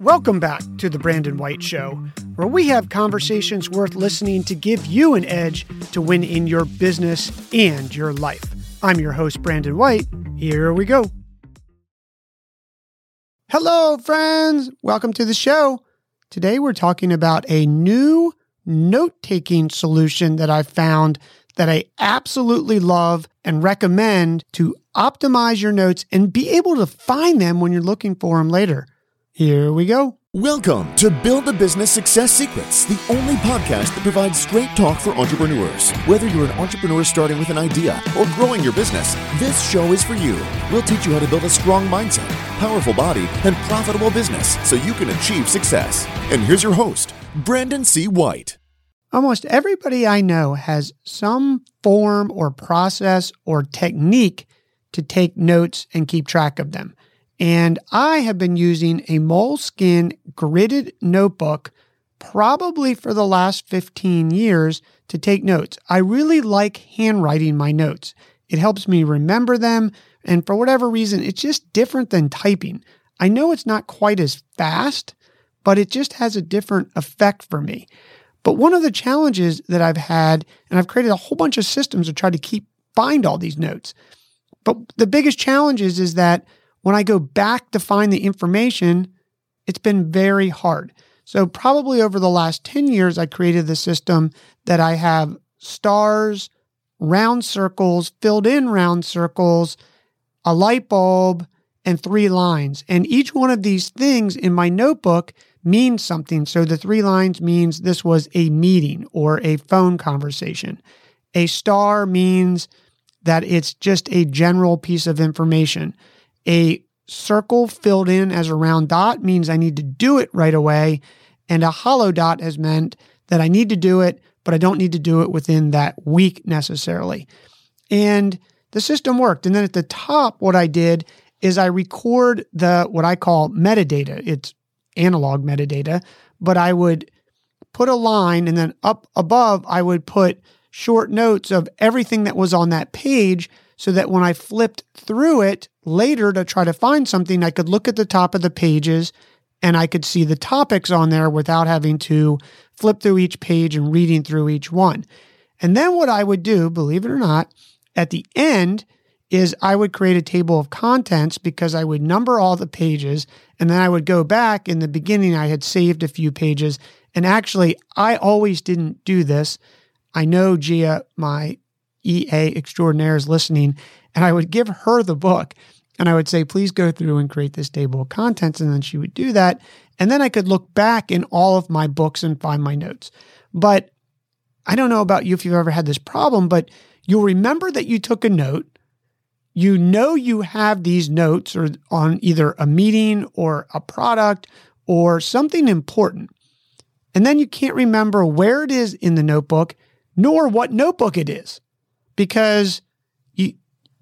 Welcome back to The Brandon White Show, where we have conversations worth listening to give you an edge to win in your business and your life. I'm your host, Brandon White. Here we go. Hello, friends. Welcome to the show. Today, we're talking about a new note taking solution that I found that I absolutely love and recommend to optimize your notes and be able to find them when you're looking for them later. Here we go. Welcome to Build a Business Success Secrets, the only podcast that provides straight talk for entrepreneurs. Whether you're an entrepreneur starting with an idea or growing your business, this show is for you. We'll teach you how to build a strong mindset, powerful body, and profitable business so you can achieve success. And here's your host, Brandon C. White. Almost everybody I know has some form or process or technique to take notes and keep track of them. And I have been using a Moleskine gridded notebook probably for the last 15 years to take notes. I really like handwriting my notes. It helps me remember them. And for whatever reason, it's just different than typing. I know it's not quite as fast, but it just has a different effect for me. But one of the challenges that I've had, and I've created a whole bunch of systems to try to keep find all these notes. But the biggest challenge is, is that when I go back to find the information, it's been very hard. So, probably over the last 10 years, I created the system that I have stars, round circles, filled in round circles, a light bulb, and three lines. And each one of these things in my notebook means something. So, the three lines means this was a meeting or a phone conversation. A star means that it's just a general piece of information. A circle filled in as a round dot means I need to do it right away. And a hollow dot has meant that I need to do it, but I don't need to do it within that week necessarily. And the system worked. And then at the top, what I did is I record the what I call metadata. It's analog metadata, but I would put a line and then up above, I would put short notes of everything that was on that page so that when I flipped through it later to try to find something, I could look at the top of the pages and I could see the topics on there without having to flip through each page and reading through each one. And then what I would do, believe it or not, at the end is I would create a table of contents because I would number all the pages and then I would go back in the beginning I had saved a few pages and actually I always didn't do this. I know Gia, my EA extraordinaire is listening, and I would give her the book and I would say, please go through and create this table of contents. And then she would do that. And then I could look back in all of my books and find my notes. But I don't know about you if you've ever had this problem, but you'll remember that you took a note. You know you have these notes or on either a meeting or a product or something important. And then you can't remember where it is in the notebook nor what notebook it is because you,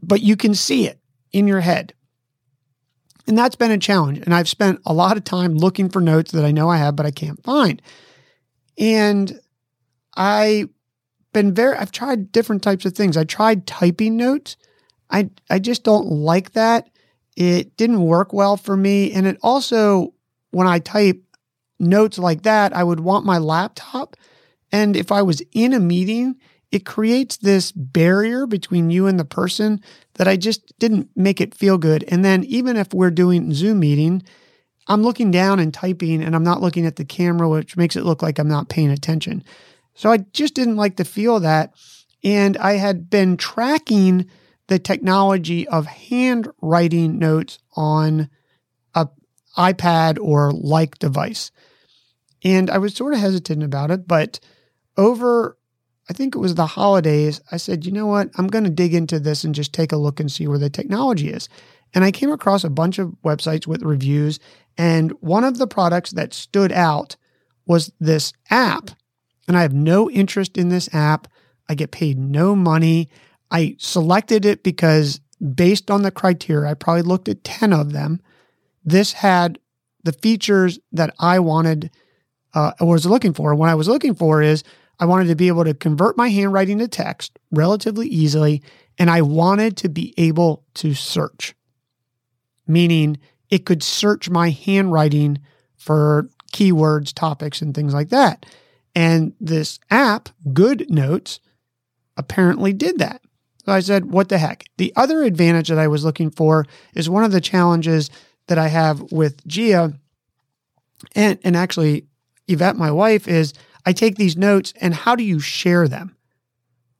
but you can see it in your head. And that's been a challenge. And I've spent a lot of time looking for notes that I know I have, but I can't find. And I've been very, I've tried different types of things. I tried typing notes. I, I just don't like that. It didn't work well for me. And it also, when I type notes like that, I would want my laptop. And if I was in a meeting it creates this barrier between you and the person that I just didn't make it feel good. And then even if we're doing Zoom meeting, I'm looking down and typing and I'm not looking at the camera, which makes it look like I'm not paying attention. So I just didn't like to feel that. And I had been tracking the technology of handwriting notes on a iPad or like device. And I was sort of hesitant about it, but over I think it was the holidays, I said, you know what? I'm going to dig into this and just take a look and see where the technology is. And I came across a bunch of websites with reviews. And one of the products that stood out was this app. And I have no interest in this app. I get paid no money. I selected it because, based on the criteria, I probably looked at 10 of them. This had the features that I wanted uh, was looking for. What I was looking for is I wanted to be able to convert my handwriting to text relatively easily, and I wanted to be able to search, meaning it could search my handwriting for keywords, topics, and things like that. And this app, Good Notes, apparently did that. So I said, what the heck? The other advantage that I was looking for is one of the challenges that I have with Gia and, and actually Yvette, my wife, is I take these notes and how do you share them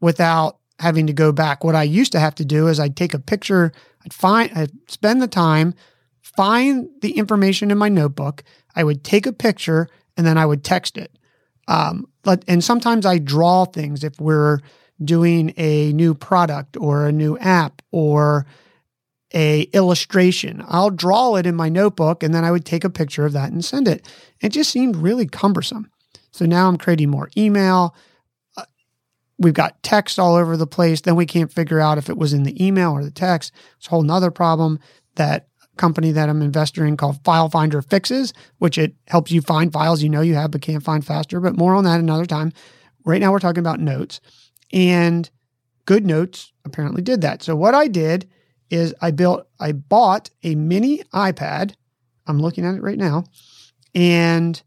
without having to go back? What I used to have to do is I'd take a picture, I'd find, I'd spend the time, find the information in my notebook, I would take a picture, and then I would text it. Um, but and sometimes I draw things if we're doing a new product or a new app or a illustration. I'll draw it in my notebook and then I would take a picture of that and send it. It just seemed really cumbersome. So now I'm creating more email. Uh, we've got text all over the place. Then we can't figure out if it was in the email or the text. It's a whole nother problem that company that I'm investor in called File Finder fixes, which it helps you find files you know you have but can't find faster. But more on that another time. Right now we're talking about notes. And Good Notes apparently did that. So what I did is I built, I bought a mini iPad. I'm looking at it right now. And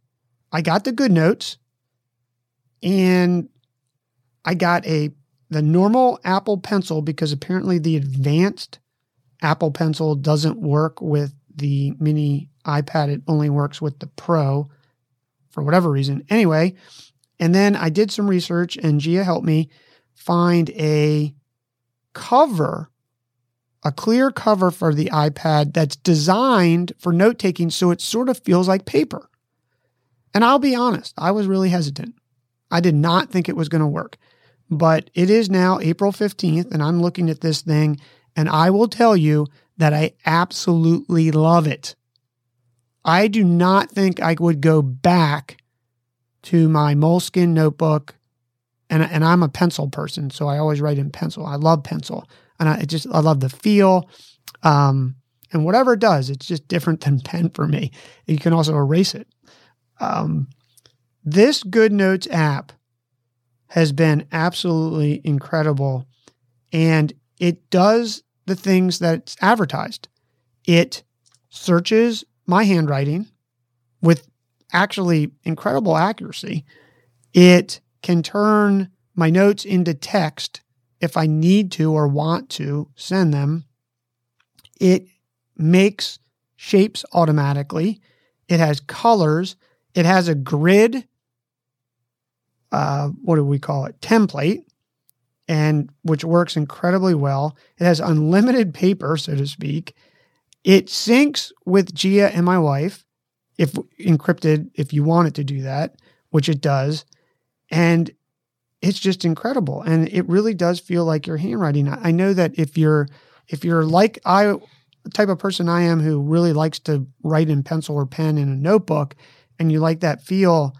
I got the Good Notes and I got a the normal Apple Pencil because apparently the advanced Apple Pencil doesn't work with the mini iPad. It only works with the Pro for whatever reason. Anyway, and then I did some research and Gia helped me find a cover, a clear cover for the iPad that's designed for note taking so it sort of feels like paper. And I'll be honest, I was really hesitant. I did not think it was going to work. But it is now April 15th, and I'm looking at this thing, and I will tell you that I absolutely love it. I do not think I would go back to my Moleskine notebook and and I'm a pencil person, so I always write in pencil. I love pencil, and I just I love the feel. Um, and whatever it does, it's just different than pen for me. You can also erase it. Um, this Good Notes app has been absolutely incredible, and it does the things that it's advertised. It searches my handwriting with actually incredible accuracy. It can turn my notes into text if I need to or want to send them. It makes shapes automatically. It has colors. It has a grid. Uh, what do we call it? Template, and which works incredibly well. It has unlimited paper, so to speak. It syncs with Gia and my wife, if encrypted, if you want it to do that, which it does. And it's just incredible. And it really does feel like your handwriting. I know that if you're if you're like I type of person I am who really likes to write in pencil or pen in a notebook and you like that feel,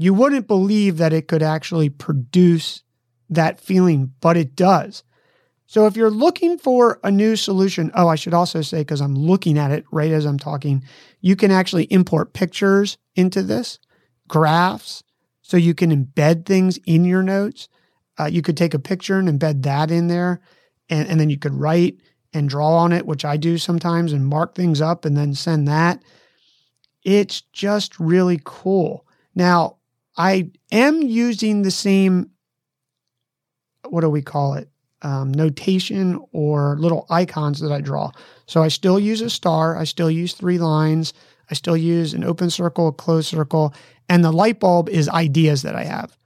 you wouldn't believe that it could actually produce that feeling, but it does. So if you're looking for a new solution, oh, I should also say, because I'm looking at it right as I'm talking, you can actually import pictures into this, graphs, so you can embed things in your notes. Uh, you could take a picture and embed that in there, and, and then you could write and draw on it, which I do sometimes, and mark things up and then send that. It's just really cool. Now, I am using the same, what do we call it? Um, notation or little icons that I draw. So I still use a star, I still use three lines, I still use an open circle, a closed circle, and the light bulb is ideas that I have.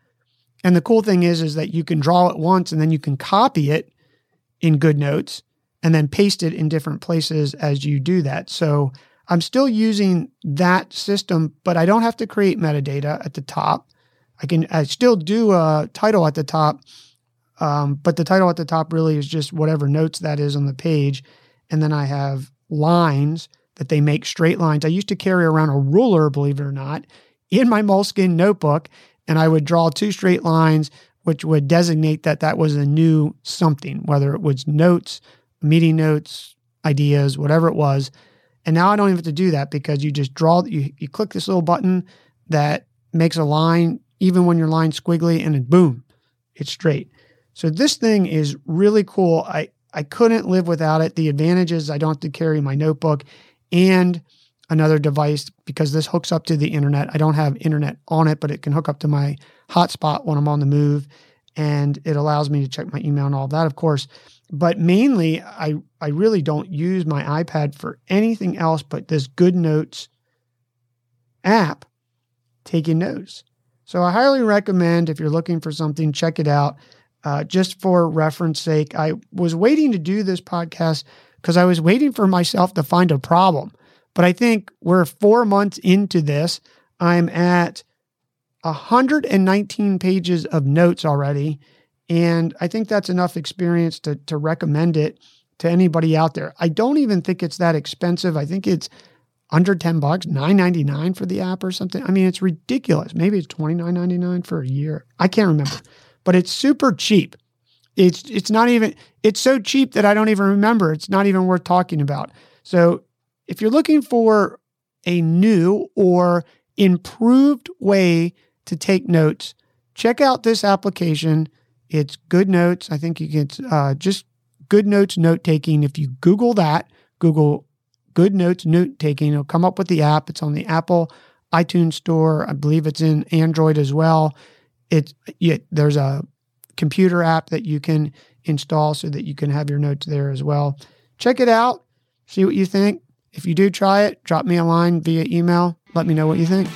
And the cool thing is, is that you can draw it once and then you can copy it in Good Notes and then paste it in different places as you do that. So I'm still using that system, but I don't have to create metadata at the top. I can I still do a title at the top, um, but the title at the top really is just whatever notes that is on the page, and then I have lines that they make straight lines. I used to carry around a ruler, believe it or not, in my Moleskine notebook, and I would draw two straight lines, which would designate that that was a new something, whether it was notes, meeting notes, ideas, whatever it was. And now I don't even have to do that because you just draw, you, you click this little button that makes a line, even when your line's squiggly, and it boom, it's straight. So this thing is really cool. I, I couldn't live without it. The advantage is I don't have to carry my notebook and another device because this hooks up to the internet. I don't have internet on it, but it can hook up to my hotspot when I'm on the move and it allows me to check my email and all that, of course. But mainly, I, I really don't use my iPad for anything else but this Good Notes app, taking notes. So I highly recommend if you're looking for something, check it out. Uh, just for reference sake, I was waiting to do this podcast because I was waiting for myself to find a problem. But I think we're four months into this. I'm at 119 pages of notes already. And I think that's enough experience to, to recommend it to anybody out there. I don't even think it's that expensive. I think it's under 10 bucks, 9.99 for the app or something. I mean, it's ridiculous. Maybe it's 29.99 for a year. I can't remember. But it's super cheap. It's it's not even it's so cheap that I don't even remember. It's not even worth talking about. So, if you're looking for a new or improved way to take notes, check out this application. It's Good Notes. I think you can uh, just Good Notes note taking. If you Google that, Google Good Notes note taking, it'll come up with the app. It's on the Apple iTunes Store. I believe it's in Android as well. It's it, there's a computer app that you can install so that you can have your notes there as well. Check it out. See what you think. If you do try it, drop me a line via email. Let me know what you think.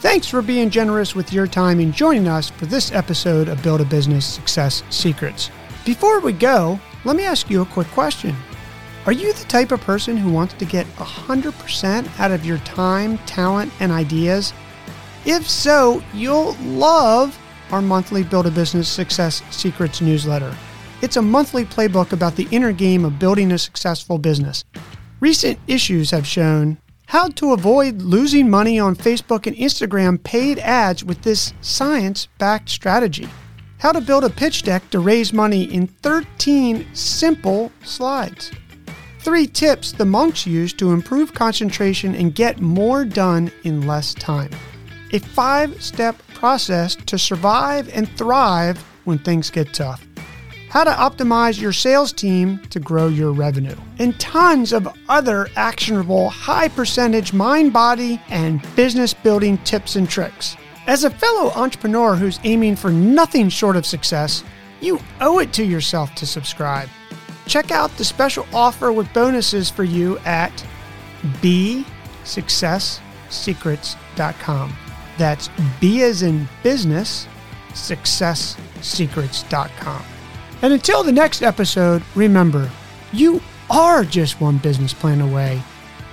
Thanks for being generous with your time and joining us for this episode of Build a Business Success Secrets. Before we go, let me ask you a quick question. Are you the type of person who wants to get 100% out of your time, talent, and ideas? If so, you'll love our monthly Build a Business Success Secrets newsletter. It's a monthly playbook about the inner game of building a successful business. Recent issues have shown how to avoid losing money on Facebook and Instagram paid ads with this science backed strategy. How to build a pitch deck to raise money in 13 simple slides. Three tips the monks use to improve concentration and get more done in less time. A five step process to survive and thrive when things get tough how to optimize your sales team to grow your revenue, and tons of other actionable, high percentage mind, body, and business building tips and tricks. As a fellow entrepreneur who's aiming for nothing short of success, you owe it to yourself to subscribe. Check out the special offer with bonuses for you at bsuccesssecrets.com. That's B as in business, successsecrets.com. And until the next episode, remember, you are just one business plan away.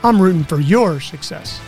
I'm rooting for your success.